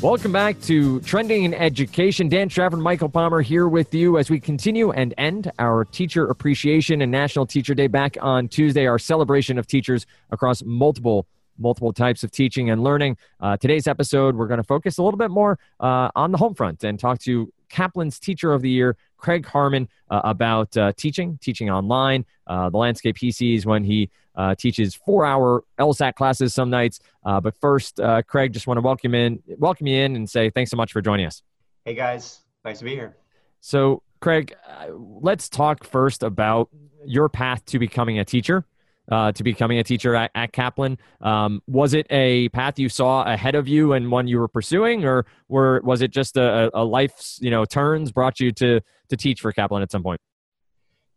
Welcome back to Trending in Education. Dan Strafford, Michael Palmer here with you as we continue and end our Teacher Appreciation and National Teacher Day back on Tuesday, our celebration of teachers across multiple multiple types of teaching and learning. Uh, today's episode, we're going to focus a little bit more uh, on the home front and talk to Kaplan's Teacher of the Year, Craig Harmon, uh, about uh, teaching, teaching online, uh, the landscape he sees when he uh, teaches four-hour LSAT classes some nights. Uh, but first, uh, Craig, just want to welcome in, welcome you in, and say thanks so much for joining us. Hey guys, nice to be here. So, Craig, let's talk first about your path to becoming a teacher uh, to becoming a teacher at, at Kaplan. Um, was it a path you saw ahead of you and one you were pursuing, or were was it just a, a life's you know turns brought you to to teach for Kaplan at some point?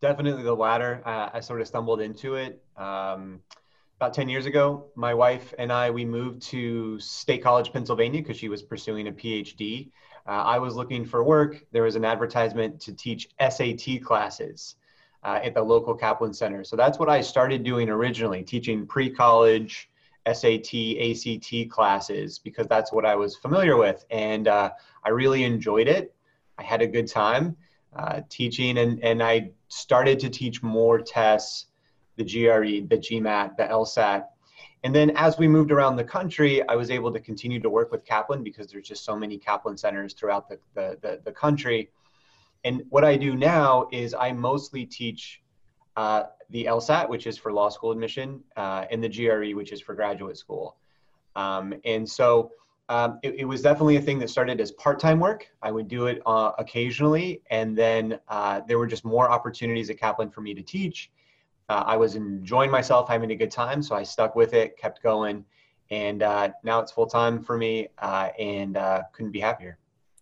Definitely the latter. Uh, I sort of stumbled into it. Um, about 10 years ago, my wife and I, we moved to State College, Pennsylvania, because she was pursuing a PhD. Uh, I was looking for work. There was an advertisement to teach SAT classes uh, at the local Kaplan Center. So that's what I started doing originally, teaching pre college SAT, ACT classes, because that's what I was familiar with. And uh, I really enjoyed it. I had a good time uh, teaching, and, and I started to teach more tests the GRE, the GMAT, the LSAT. And then as we moved around the country, I was able to continue to work with Kaplan because there's just so many Kaplan centers throughout the, the, the, the country and what I do now is I mostly teach uh, the LSAT, which is for law school admission, uh, and the GRE, which is for graduate school. Um, and so um, it, it, was definitely a thing that started as part-time work. I would do it uh, occasionally, and then uh, there were just more opportunities at Kaplan for me to teach. Uh, I was enjoying myself, having a good time, so I stuck with it, kept going, and uh, now it's full-time for me, and couldn't be happier.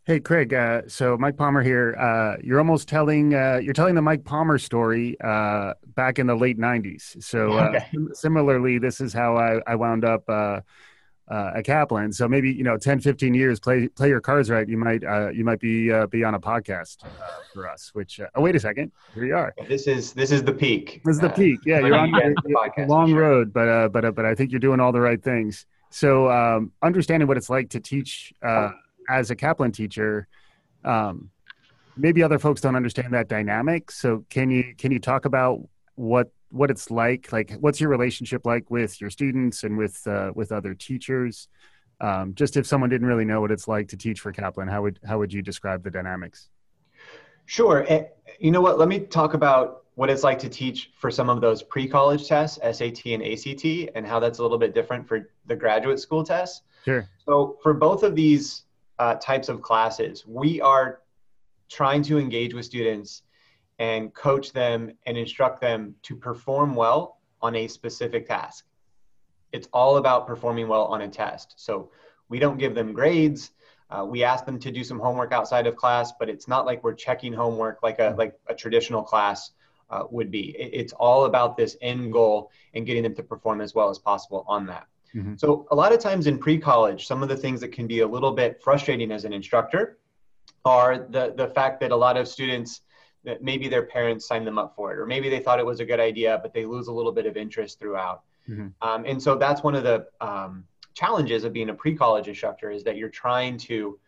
Hey, Craig. Uh, so Mike Palmer here. Uh, you're almost telling uh, you're telling the Mike Palmer story uh, back in the late '90s. So uh, okay. similarly, this is how I, I wound up uh, at Kaplan. So maybe you know, 10, 15 years. Play play your cards right. You might uh, you might be uh, be on a podcast for us. Which oh wait a second, here you are. This is this is the peak. This is the peak. Yeah, you're on a long sure. road, but but but I think you're doing all the right things. So um, understanding what it's like to teach as a Kaplan teacher, um, maybe other folks don't understand that dynamic. So can you can you talk about what what it's like? Like, what's your relationship like with your students and with uh, with other teachers? Um, just if someone didn't really know what it's like to teach for Kaplan, how would how would you describe the dynamics? Sure. And you know what? Let me talk about what it's like to teach for some of those pre-college tests, SAT and ACT, and how that's a little bit different for the graduate school tests. Sure. So for both of these uh, types of classes. We are trying to engage with students and coach them and instruct them to perform well on a specific task. It's all about performing well on a test. So we don't give them grades. Uh, we ask them to do some homework outside of class, but it's not like we're checking homework like a like a traditional class uh, would be. It, it's all about this end goal and getting them to perform as well as possible on that. Mm-hmm. So a lot of times in pre-college, some of the things that can be a little bit frustrating as an instructor are the the fact that a lot of students that maybe their parents signed them up for it, or maybe they thought it was a good idea, but they lose a little bit of interest throughout. Mm-hmm. Um, and so that's one of the um, challenges of being a pre-college instructor is that you're trying to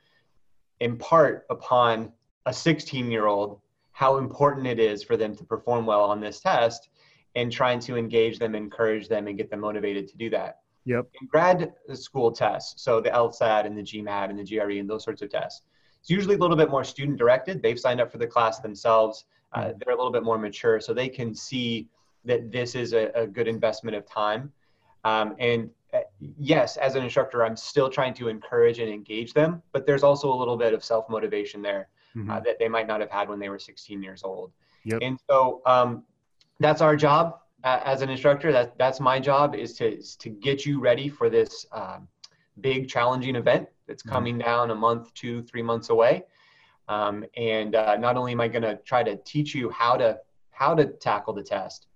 impart upon a 16 year old how important it is for them to perform well on this test and trying to engage them encourage them and get them motivated to do that Yep. In grad school tests, so the LSAT and the GMAT and the GRE and those sorts of tests, it's usually a little bit more student directed. They've signed up for the class themselves. Uh, mm-hmm. they're a little bit more mature, so they can see that this is a, a good investment of time. Um, and uh, yes, as an instructor, I'm still trying to encourage and engage them, but there's also a little bit of self motivation there mm-hmm. uh, that they might not have had when they were 16 years old. Yep. And so um, that's our job as an instructor, that that's my job is to is to get you ready for this um, big challenging event that's mm-hmm. coming down a month, two, three months away. Um, and uh, not only am I going to try to teach you how to how to tackle the test,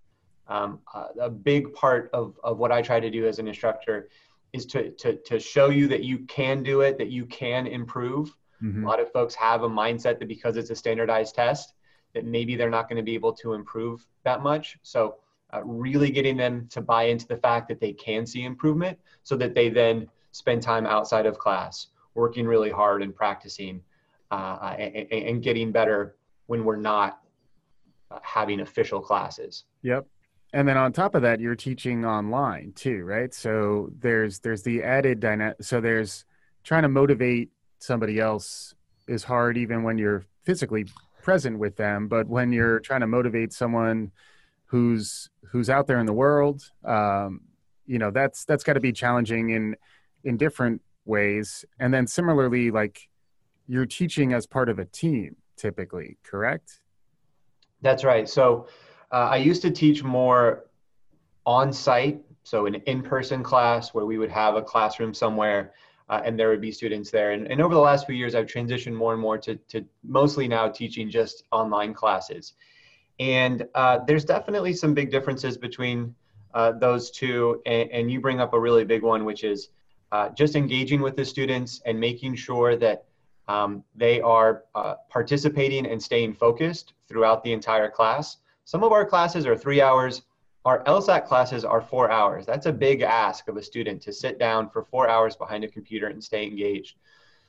um, uh, a big part of, of what I try to do as an instructor is to, to, to show you that you can do it, that you can improve. Mm-hmm. A lot of folks have a mindset that because it's a standardized test, that maybe they're not going to be able to improve that much. So uh, really getting them to buy into the fact that they can see improvement so that they then spend time outside of class working really hard and practicing uh, and, and, getting better when we're not uh, having official classes. Yep. And then on top of that, you're teaching online too, right? So there's there's the added dynamic. So there's trying to motivate somebody else is hard even when you're physically present with them, but when you're trying to motivate someone who's who's out there in the world, um, you know that's that's got to be challenging in in different ways. And then similarly, like you're teaching as part of a team typically, correct? That's right. So uh, I used to teach more on site, so an in person class where we would have a classroom somewhere. Uh, and there would be students there. And, and over the last few years, I've transitioned more and more to, to mostly now teaching just online classes. And uh, there's definitely some big differences between uh, those two. And, and, you bring up a really big one, which is uh, just engaging with the students and making sure that um, they are uh, participating and staying focused throughout the entire class. Some of our classes are three hours. Our LSAT classes are four hours. That's a big ask of a student to sit down for four hours behind a computer and stay engaged.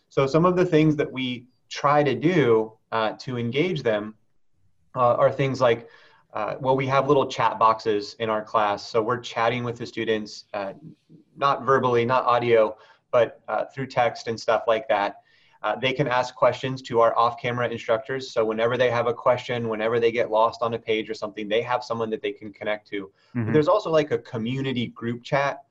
So some of the things that we try to do uh, to engage them uh, are things like, uh, well, we have little chat boxes in our class. So we're chatting with the students, uh, not verbally, not audio, but uh, through text and stuff like that. Uh, they can ask questions to our off-camera instructors. So whenever they have a question, whenever they get lost on a page or something, they have someone that they can connect to. Mm-hmm. There's also like a community group chat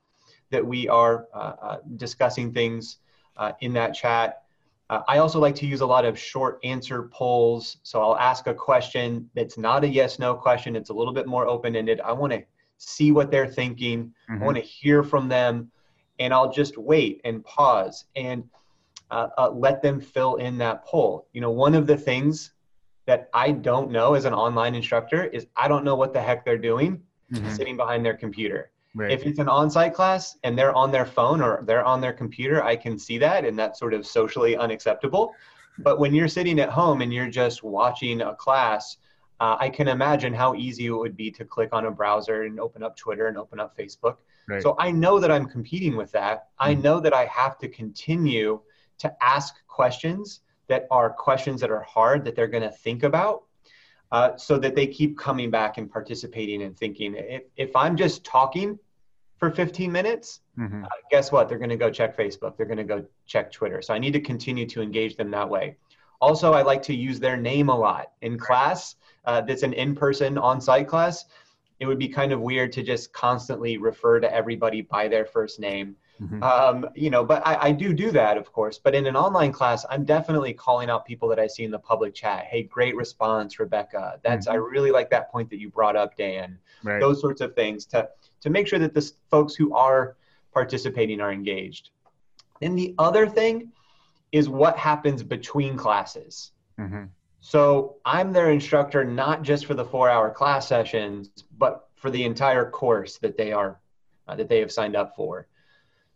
that we are uh, uh, discussing things uh, in that chat. Uh, I also like to use a lot of short answer polls. So I'll ask a question that's not a yes no question. It's a little bit more open ended. I want to see what they're thinking. Mm-hmm. I want to hear from them. And I'll just wait and pause. And uh, uh, let them fill in that poll. You know, one of the things that I don't know as an online instructor is I don't know what the heck they're doing mm-hmm. sitting behind their computer. Right. If it's an on-site class and they're on their phone or they're on their computer, I can see that, and that's sort of socially unacceptable. But when you're sitting at home and you're just watching a class, uh, I can imagine how easy it would be to click on a browser and open up Twitter and open up Facebook. Right. So I know that I'm competing with that. I mm-hmm. know that I have to continue to ask questions that are questions that are hard that they're going to think about uh, so that they keep coming back and participating and thinking. If, if I'm just talking for 15 minutes, mm-hmm. uh, guess what? They're going to go check Facebook. They're going to go check Twitter. So I need to continue to engage them that way. Also, I like to use their name a lot in class. Uh, that's an in-person on-site class. It would be kind of weird to just constantly refer to everybody by their first name. Mm-hmm. Um, you know, but I, I, do do that, of course. But in an online class, I'm definitely calling out people that I see in the public chat. Hey, great response, Rebecca. That's mm-hmm. I really like that point that you brought up, Dan. Right. Those sorts of things to to make sure that the folks who are participating are engaged. And the other thing is what happens between classes. Mm-hmm. So I'm their instructor not just for the four-hour class sessions, but for the entire course that they are uh, that they have signed up for.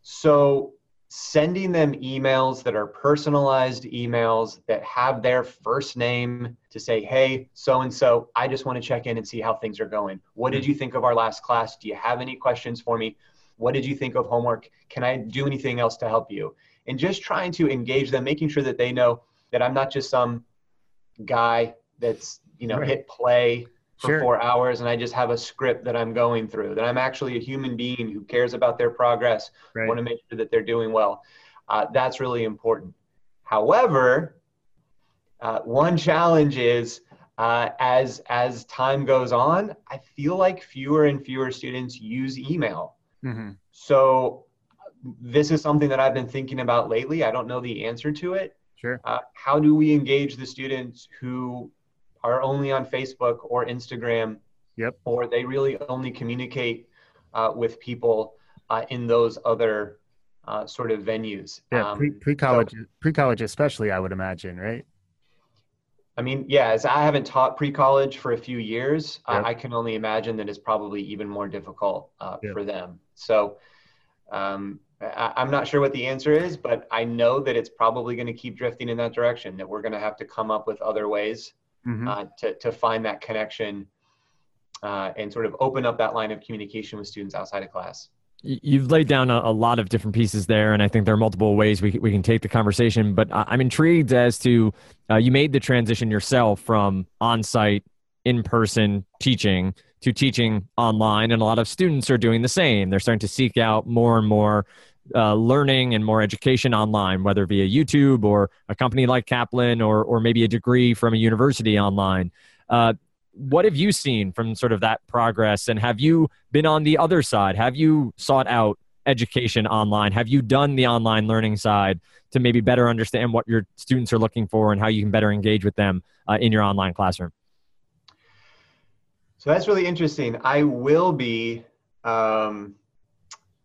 So sending them emails that are personalized emails that have their first name to say, hey, so and so, I just want to check in and see how things are going. What did mm-hmm. you think of our last class? Do you have any questions for me? What did you think of homework? Can I do anything else to help you? And just trying to engage them, making sure that they know that I'm not just some guy that's, you know, right. hit play for sure. four hours and I just have a script that I'm going through, that I'm actually a human being who cares about their progress, right. want to make sure that they're doing well. Uh, that's really important. However, uh, one challenge is uh, as as time goes on, I feel like fewer and fewer students use email. Mm-hmm. So this is something that I've been thinking about lately. I don't know the answer to it. Sure. Uh, how do we engage the students who are only on Facebook or Instagram. Yep. Or they really only communicate uh, with people uh, in those other uh, sort of venues. Yeah, um, pre college, so, pre college especially, I would imagine, right? I mean, yeah, as I haven't taught pre college for a few years, yep. I, I, can only imagine that it's probably even more difficult uh, yep. for them. So. Um, I'm not sure what the answer is, but I know that it's probably going to keep drifting in that direction. That we're going to have to come up with other ways mm-hmm. uh, to, to find that connection uh, and sort of open up that line of communication with students outside of class. You've laid down a, a, lot of different pieces there, and I think there are multiple ways we, we can take the conversation. But I'm intrigued as to uh, you made the transition yourself from on site, in person teaching to teaching online, and a lot of students are doing the same. They're starting to seek out more and more uh, learning and more education online, whether via YouTube or a company like Kaplan or, or maybe a degree from a university online. Uh, what have you seen from sort of that progress? And have you been on the other side? Have you sought out education online? Have you done the online learning side to maybe better understand what your students are looking for and how you can better engage with them uh, in your online classroom? So that's really interesting. I will be um,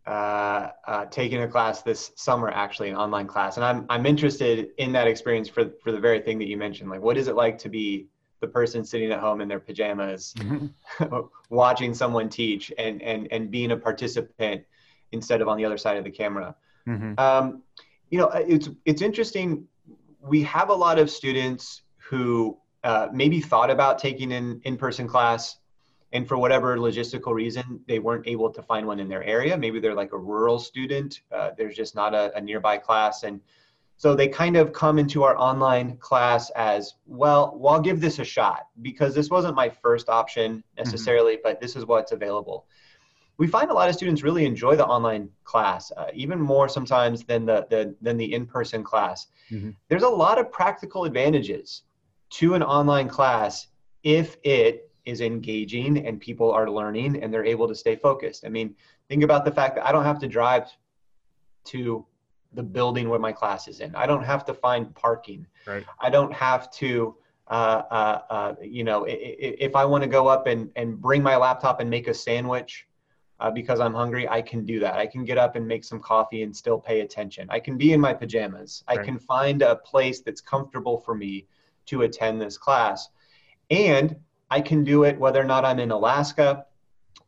uh, uh, taking a class this summer actually an online class and i'm i'm interested in that experience for for the very thing that you mentioned like what is it like to be the person sitting at home in their pajamas mm-hmm. watching someone teach and and and being a participant instead of on the other side of the camera mm-hmm. um, you know it's it's interesting we have a lot of students who uh, maybe thought about taking an in-person class and for whatever logistical reason they weren't able to find one in their area maybe they're like a rural student uh, there's just not a, a nearby class and so they kind of come into our online class as well, well, I'll give this a shot because this wasn't my first option mm-hmm. necessarily, mm-hmm. but this is what's available. We find a lot of students really enjoy the online class, uh, even more sometimes than the, the than the in-person class. Mm-hmm. There's a lot of practical advantages to an online class if it is engaging and people are learning and they're able to stay focused. I mean, think about the fact that I don't have to drive to the building where my class is in. I don't have to find parking. Right. I don't have to, uh, uh, uh, you know, if, I want to go up and, and bring my laptop and make a sandwich uh, because I'm hungry, I can do that. I can get up and make some coffee and still pay attention. I can be in my pajamas. Right. I can find a place that's comfortable for me to attend this class. And I can do it whether or not I'm in Alaska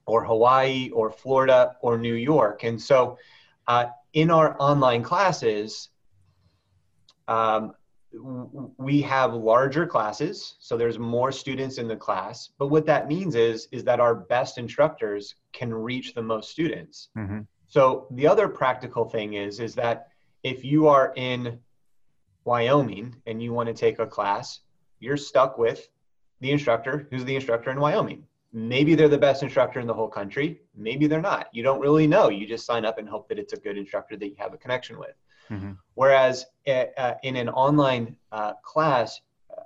or Hawaii or Florida or New York. And so, uh, in our online classes, um, we have larger classes, so there's more students in the class. But what that means is is that our best instructors can reach the most students. Mm-hmm. So the other practical thing is is that if you are in Wyoming and you want to take a class, you're stuck with the instructor who's the instructor in Wyoming. Maybe they're the best instructor in the whole country. Maybe they're not. You don't really know. You just sign up and hope that it's a good instructor that you have a connection with. Mm-hmm. whereas uh, uh, in an online uh, class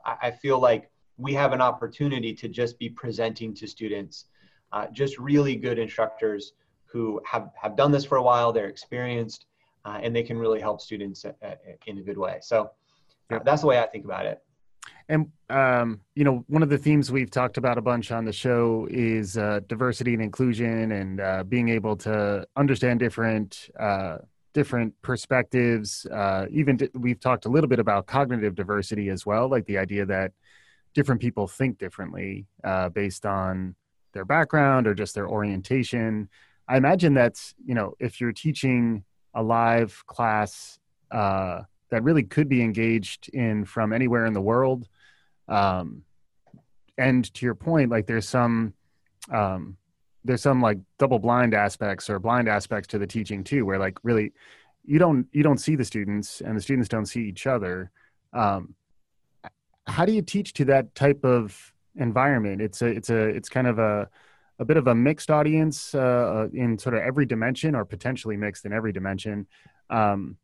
I, feel like we have an opportunity to just be presenting to students uh, just really good instructors who have, have done this for a while they're experienced uh, and they can really help students uh, in a good way. So yep. that's the way i think about it and um, you know, one of the themes we've talked about a bunch on the show is uh, diversity and inclusion, and uh, being able to understand different uh, different perspectives. Uh, even we've talked a little bit about cognitive diversity as well, like the idea that different people think differently uh, based on their background or just their orientation. I imagine that's you know, if you're teaching a live class uh, that really could be engaged in from anywhere in the world um, and to your point, like there's some um, there's some like double blind aspects or blind aspects to the teaching too, where like really you don't you don't see the students and the students don't see each other. Um, how do you teach to that type of environment? It's a it's a it's kind of a a bit of a mixed audience uh, in sort of every dimension, or potentially mixed in every dimension. Um,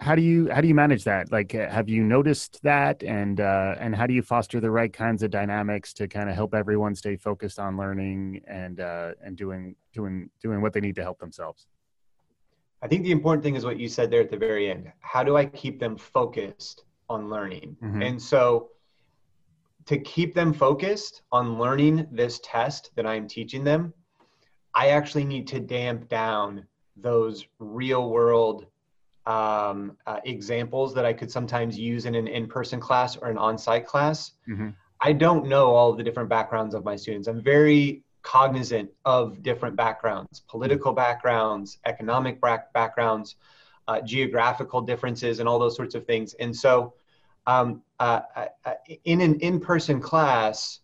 how do you how do you manage that? Like uh, have you noticed that? And uh, and how do you foster the right kinds of dynamics to kind of help everyone stay focused on learning and uh, and doing doing doing what they need to help themselves? I think the important thing is what you said there at the very end. How do i keep them focused on learning? Mm-hmm. and so to keep them focused on learning this test that i'm teaching them i actually need to damp down those real world um, uh, examples that I could sometimes use in an in-person class or an on-site class. Mm-hmm. I don't know all of the different backgrounds of my students. I'm very cognizant of different backgrounds, political backgrounds, economic backgrounds, uh, geographical differences, and all those sorts of things. And so, um, uh, uh in an in-person class,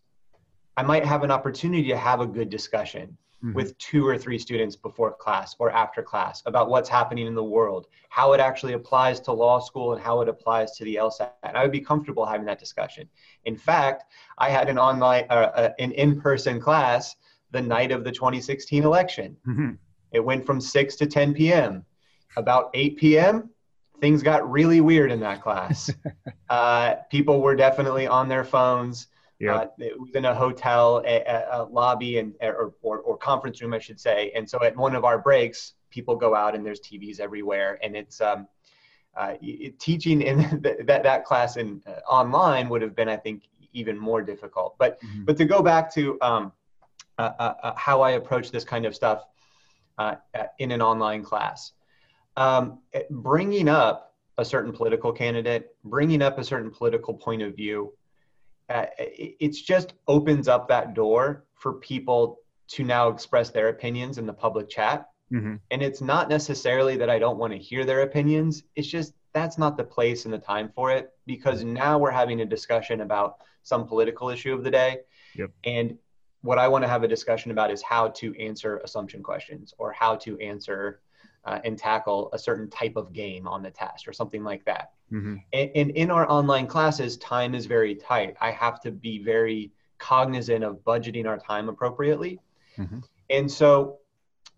I might have an opportunity to have a good discussion mm-hmm. with two or three students before class or after class about what's happening in the world, how it actually applies to law school and how it applies to the LSAT. And I would be comfortable having that discussion. In fact, I had an online, uh, uh, an in-person class the night of the 2016 election. Mm-hmm. It went from 6 to 10 p.m. About 8 p.m., things got really weird in that class. uh, people were definitely on their phones. Yeah. Uh, it was in a hotel, a, a lobby, and or, or, or conference room, I should say. And so at one of our breaks, people go out and there's TVs everywhere, and it's um, uh, it, teaching in that that class in uh, online would have been, I think, even more difficult. But mm-hmm. but to go back to um, uh, uh, uh how I approach this kind of stuff uh, in an online class, um, bringing up a certain political candidate, bringing up a certain political point of view uh, it's just opens up that door for people to now express their opinions in the public chat. Mm-hmm. And it's not necessarily that I don't want to hear their opinions. It's just that's not the place and the time for it because now we're having a discussion about some political issue of the day. Yep. And what I want to have a discussion about is how to answer assumption questions or how to answer uh, and tackle a certain type of game on the test or something like that. Mm-hmm. And, and, in our online classes, time is very tight. I have to be very cognizant of budgeting our time appropriately. Mm-hmm. And so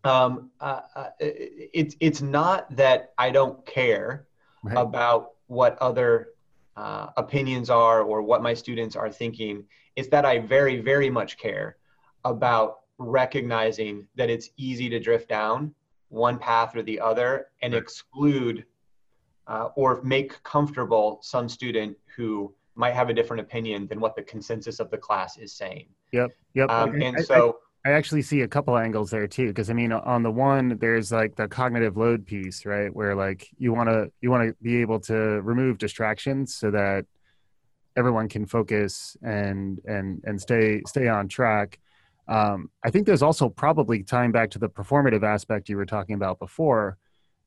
um, uh, uh, it's, it's not that I don't care right. about what other uh, opinions are or what my students are thinking. It's that I very, very much care about recognizing that it's easy to drift down one path or the other and right. exclude uh, or make comfortable some student who might have a different opinion than what the consensus of the class is saying. Yep. Yep. Um, and I, so I, I, actually see a couple angles there too, because I mean, on the one, there's like the cognitive load piece, right? Where like you want to you want to be able to remove distractions so that everyone can focus and and and stay stay on track. Um, I think there's also probably tying back to the performative aspect you were talking about before.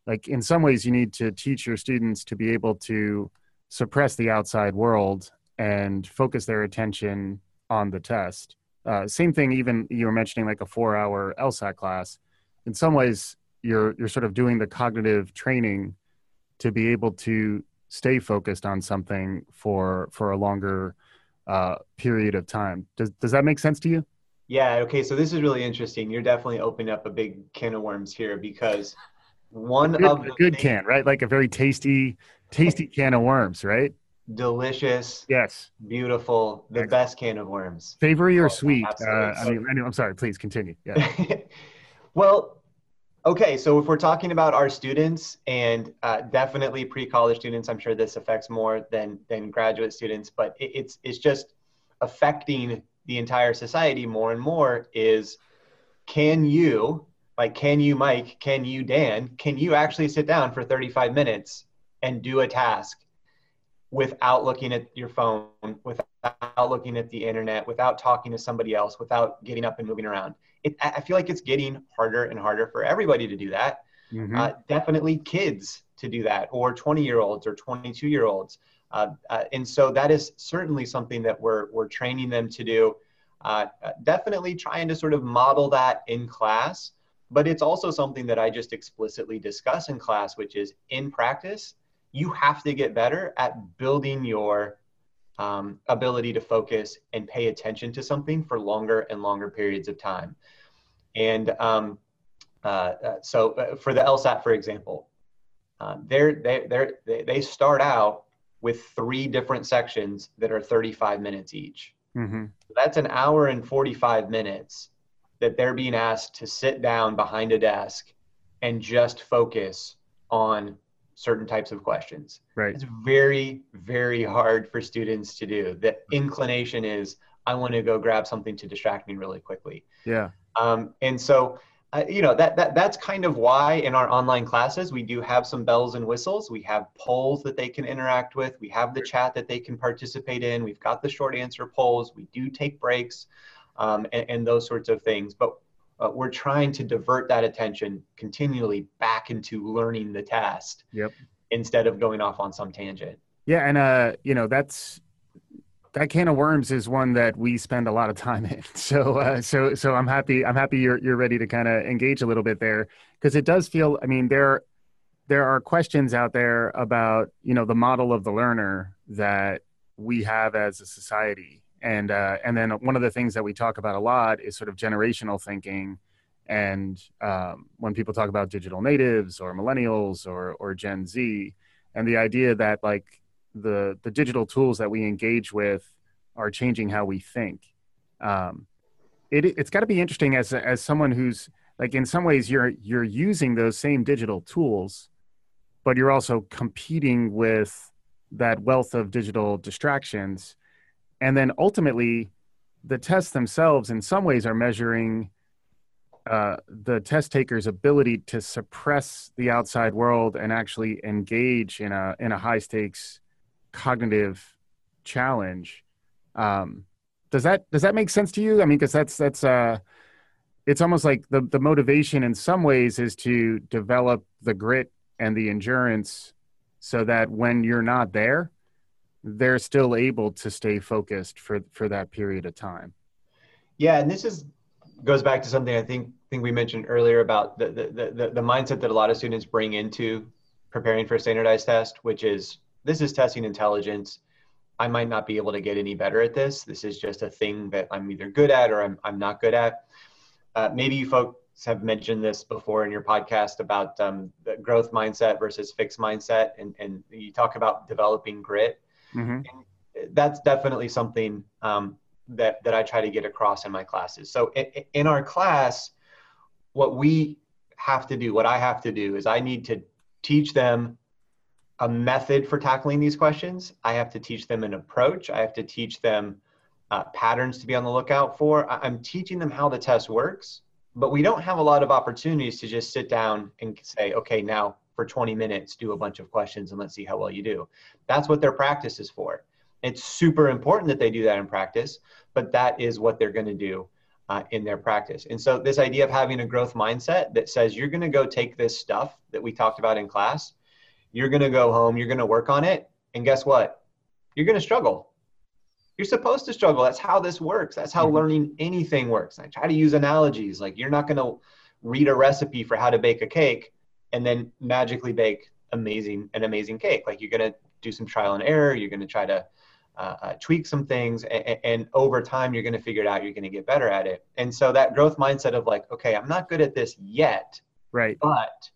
Like in some ways, you need to teach your students to be able to suppress the outside world and focus their attention on the test. Uh, same thing, even you were mentioning like a four-hour LSAT class. In some ways, you're you're sort of doing the cognitive training to be able to stay focused on something for for a longer uh, period of time. Does does that make sense to you? Yeah, okay, so this is really interesting. You're definitely opening up a big can of worms here because one good, of the good can, right? Like a very tasty, tasty can of worms, right? Delicious. Yes. Beautiful. The Excellent. best can of worms. Savory or oh, sweet? Uh, I mean, I'm sorry. Please continue. Yeah. well, okay. So if we're talking about our students and uh, definitely pre-college students, I'm sure this affects more than than graduate students, but it, it's it's just affecting the entire society more and more is can you like can you mike can you dan can you actually sit down for 35 minutes and do a task without looking at your phone without looking at the internet without talking to somebody else without getting up and moving around it, i feel like it's getting harder and harder for everybody to do that mm-hmm. uh, definitely kids to do that or 20 year olds or 22 year olds uh, uh, and so that is certainly something that we're, we're training them to do. Uh, definitely trying to sort of model that in class, but it's also something that I just explicitly discuss in class, which is in practice, you have to get better at building your um, ability to focus and pay attention to something for longer and longer periods of time. And um, uh, uh, so uh, for the LSAT, for example, uh, they're, they, they're, they start out with three different sections that are 35 minutes each. Mm-hmm. That's an hour and 45 minutes that they're being asked to sit down behind a desk and just focus on certain types of questions. Right. It's very, very hard for students to do. The inclination is, I want to go grab something to distract me really quickly. Yeah. Um, and so uh, you know that, that that's kind of why in our online classes we do have some bells and whistles we have polls that they can interact with we have the chat that they can participate in we've got the short answer polls we do take breaks um, and, and, those sorts of things but uh, we're trying to divert that attention continually back into learning the test yep. instead of going off on some tangent yeah and uh you know that's that can of worms is one that we spend a lot of time in. So, uh, so, so I'm happy. I'm happy you're you're ready to kind of engage a little bit there because it does feel. I mean, there there are questions out there about you know the model of the learner that we have as a society, and uh, and then one of the things that we talk about a lot is sort of generational thinking. And um, when people talk about digital natives or millennials or or Gen Z, and the idea that like the the digital tools that we engage with are changing how we think. Um, it it's got to be interesting as as someone who's like in some ways you're you're using those same digital tools, but you're also competing with that wealth of digital distractions, and then ultimately, the tests themselves in some ways are measuring uh, the test taker's ability to suppress the outside world and actually engage in a in a high stakes cognitive challenge. Um, does that does that make sense to you? I mean, because that's that's uh, it's almost like the the motivation in some ways is to develop the grit and the endurance, so that when you're not there, they're still able to stay focused for for that period of time. Yeah, and this is goes back to something I think think we mentioned earlier about the the the, the mindset that a lot of students bring into preparing for a standardized test, which is this is testing intelligence. I might not be able to get any better at this. This is just a thing that I'm either good at or I'm, I'm not good at. Uh, maybe you folks have mentioned this before in your podcast about um, the growth mindset versus fixed mindset, and, and you talk about developing grit. Mm-hmm. that's definitely something um, that, that I try to get across in my classes. So in, in our class, what we have to do, what I have to do is I need to teach them a method for tackling these questions. I have to teach them an approach. I have to teach them uh, patterns to be on the lookout for. I'm teaching them how the test works, but we don't have a lot of opportunities to just sit down and say, okay, now for 20 minutes, do a bunch of questions and let's see how well you do. That's what their practice is for. It's super important that they do that in practice, but that is what they're going to do uh, in their practice. And so, this idea of having a growth mindset that says you're going to go take this stuff that we talked about in class you're going to go home, you're going to work on it, and guess what? You're going to struggle. You're supposed to struggle. That's how this works. That's how mm-hmm. learning anything works. I try to use analogies. Like you're not going to read a recipe for how to bake a cake and then magically bake amazing an amazing cake. Like you're going to do some trial and error. You're going to try to uh, uh, tweak some things, and, and over time you're going to figure it out. You're going to get better at it. And so that growth mindset of like, okay, I'm not good at this yet, right? But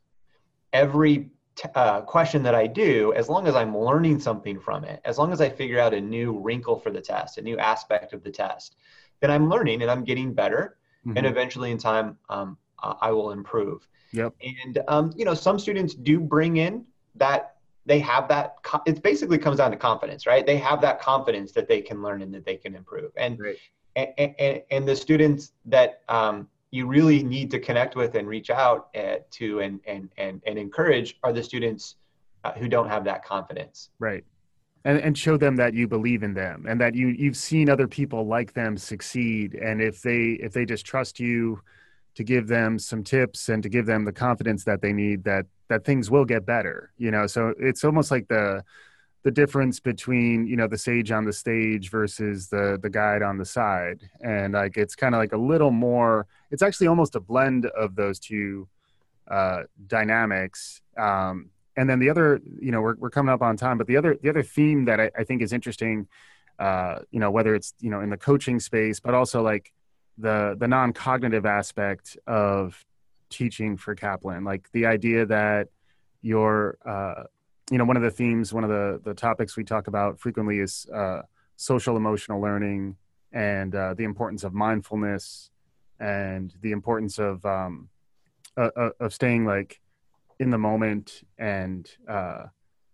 every uh, question that I do, as long as I'm learning something from it, as long as I figure out a new wrinkle for the test, a new aspect of the test, then I'm learning and I'm getting better. Mm-hmm. And eventually, in time, um, I will improve. Yep. And um, you know, some students do bring in that they have that. It basically comes down to confidence, right? They have that confidence that they can learn and that they can improve. And right. and, and, and the students that um, you really need to connect with and reach out uh, to and, and, and, and encourage are the students uh, who don't have that confidence. Right. And, and show them that you believe in them and that you, you've seen other people like them succeed. And if they, if they just trust you to give them some tips and to give them the confidence that they need, that, that things will get better, you know? So it's almost like the, the difference between you know the sage on the stage versus the the guide on the side and like it's kind of like a little more it's actually almost a blend of those two uh dynamics um and then the other you know we're, we're coming up on time but the other the other theme that I, I think is interesting uh you know whether it's you know in the coaching space but also like the the non-cognitive aspect of teaching for kaplan like the idea that your uh you know one of the themes one of the the topics we talk about frequently is uh, social emotional learning and uh, the importance of mindfulness and the importance of um, uh, uh of staying like in the moment and uh,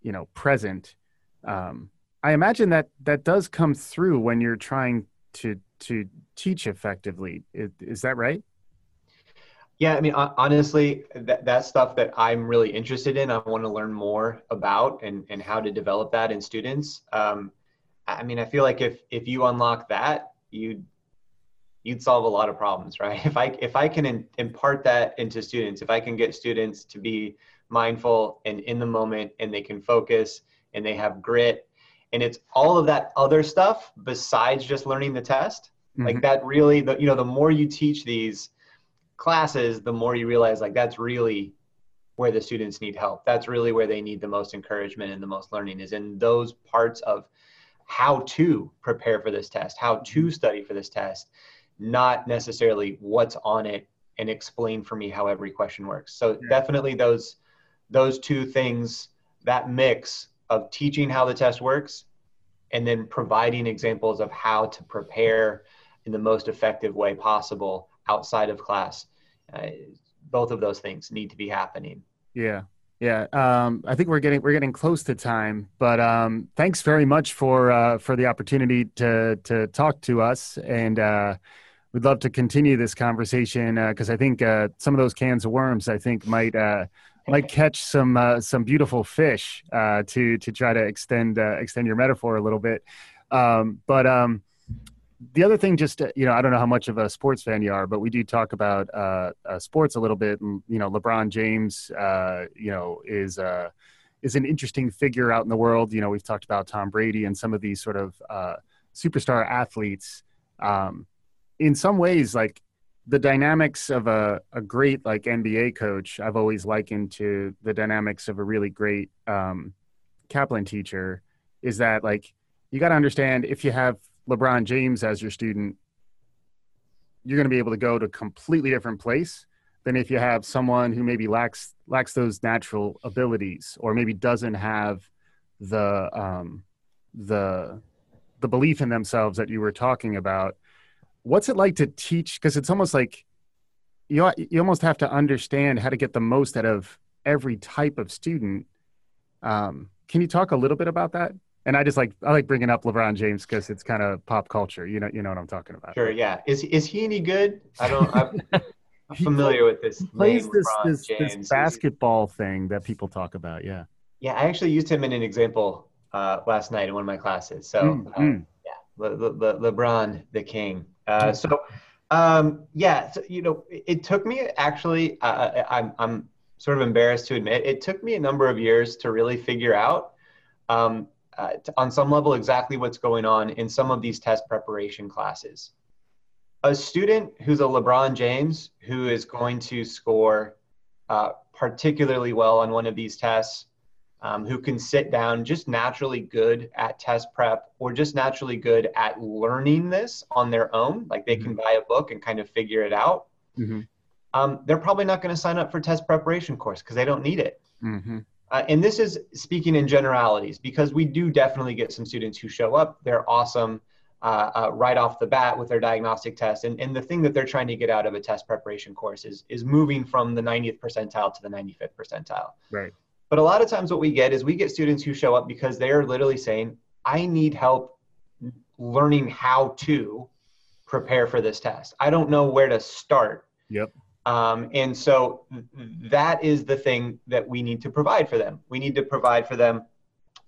you know present. Um, i imagine that that does come through when you're trying to to teach effectively is, that right yeah, I mean, honestly, that, stuff that I'm really interested in. I want to learn more about and, and how to develop that in students. Um, I mean, I feel like if if you unlock that, you'd you'd solve a lot of problems, right? If I if I can in, impart that into students, if I can get students to be mindful and in the moment, and they can focus and they have grit, and it's all of that other stuff besides just learning the test mm-hmm. like that really the you know the more you teach these classes the more you realize like that's really where the students need help that's really where they need the most encouragement and the most learning is in those parts of how to prepare for this test how to mm-hmm. study for this test not necessarily what's on it and explain for me how every question works so yeah. definitely those those two things that mix of teaching how the test works and then providing examples of how to prepare in the most effective way possible outside of class. Uh, both of those things need to be happening. Yeah. Yeah, um, I think we're getting we're getting close to time, but um, thanks very much for uh, for the opportunity to to talk to us, and uh, we'd love to continue this conversation because uh, I think uh, some of those cans of worms I think might uh, might catch some uh, some beautiful fish uh, to to try to extend uh, extend your metaphor a little bit. Um, but um, the other thing, just you know, I don't know how much of a sports fan you are, but we do talk about uh, uh, sports a little bit. And you know, LeBron James, uh, you know, is is an interesting figure out in the world. You know, we've talked about Tom Brady and some of these sort of superstar athletes. Um, in some ways, like the dynamics of a, a great like NBA coach, I've always likened to the dynamics of a really great um, Kaplan teacher. Is that like you got to understand if you have LeBron James as your student, you're going to be able to go to a completely different place than if you have someone who maybe lacks lacks those natural abilities or maybe doesn't have the um, the the belief in themselves that you were talking about what's it like to teach? Because it's almost like you you almost have to understand how to get the most out of every type of student. Um, can you talk a little bit about that? And I just like I like bringing up LeBron James because it's kind of pop culture. You know, you know what I'm talking about. Sure. Yeah. Is is he any good? I don't. I'm, I'm familiar with this. He plays this this, this, basketball thing that people talk about. Yeah. Yeah, I actually used him in an example uh, last night in one of my classes. So mm-hmm. yeah, Le, Le, Le, LeBron the King. Uh, so, um, yeah, so, you know, it, it took me actually, uh, I'm, I'm sort of embarrassed to admit, it took me a number of years to really figure out um, uh, to, on some level exactly what's going on in some of these test preparation classes. A student who's a LeBron James who is going to score uh, particularly well on one of these tests um, who can sit down just naturally good at test prep or just naturally good at learning this on their own. Like they can mm-hmm. buy a book and kind of figure it out. Mm-hmm. Um, they're probably not going to sign up for test preparation course because they don't need it. Mm-hmm. Uh, and this is speaking in generalities because we do definitely get some students who show up. They're awesome uh, uh, right off the bat with their diagnostic test. And, and the thing that they're trying to get out of a test preparation course is, is moving from the 90th percentile to the 95th percentile. Right. But a lot of times, what we get is we get students who show up because they are literally saying, I need help learning how to prepare for this test. I don't know where to start. Yep. Um, and so that is the thing that we need to provide for them. We need to provide for them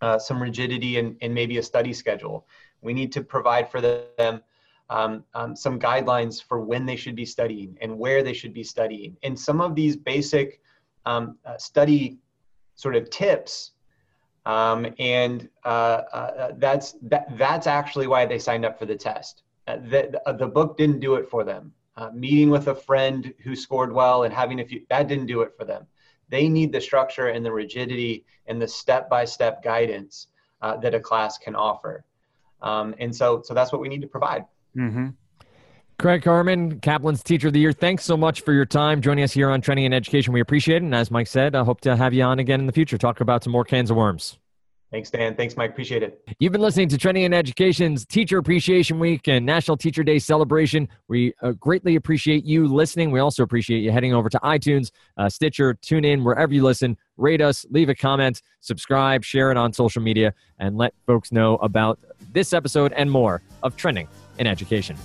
uh, some rigidity and, and maybe a study schedule. We need to provide for them um, um, some guidelines for when they should be studying and where they should be studying. And some of these basic um, uh, study sort of tips um, and uh, uh, that's that, that's actually why they signed up for the test. Uh, the, the book didn't do it for them. Uh, meeting with a friend who scored well and having a few that didn't do it for them. They need the structure and the rigidity and the step-by-step guidance uh, that a class can offer. Um, and so so that's what we need to provide. Mm-hmm. Craig Harmon, Kaplan's Teacher of the Year, thanks so much for your time joining us here on Trending in Education. We appreciate it. And as Mike said, I hope to have you on again in the future, talk about some more cans of worms. Thanks, Dan. Thanks, Mike. Appreciate it. You've been listening to Trending in Education's Teacher Appreciation Week and National Teacher Day celebration. We uh, greatly appreciate you listening. We also appreciate you heading over to iTunes, uh, Stitcher, tune in wherever you listen. Rate us, leave a comment, subscribe, share it on social media, and let folks know about this episode and more of Trending in Education.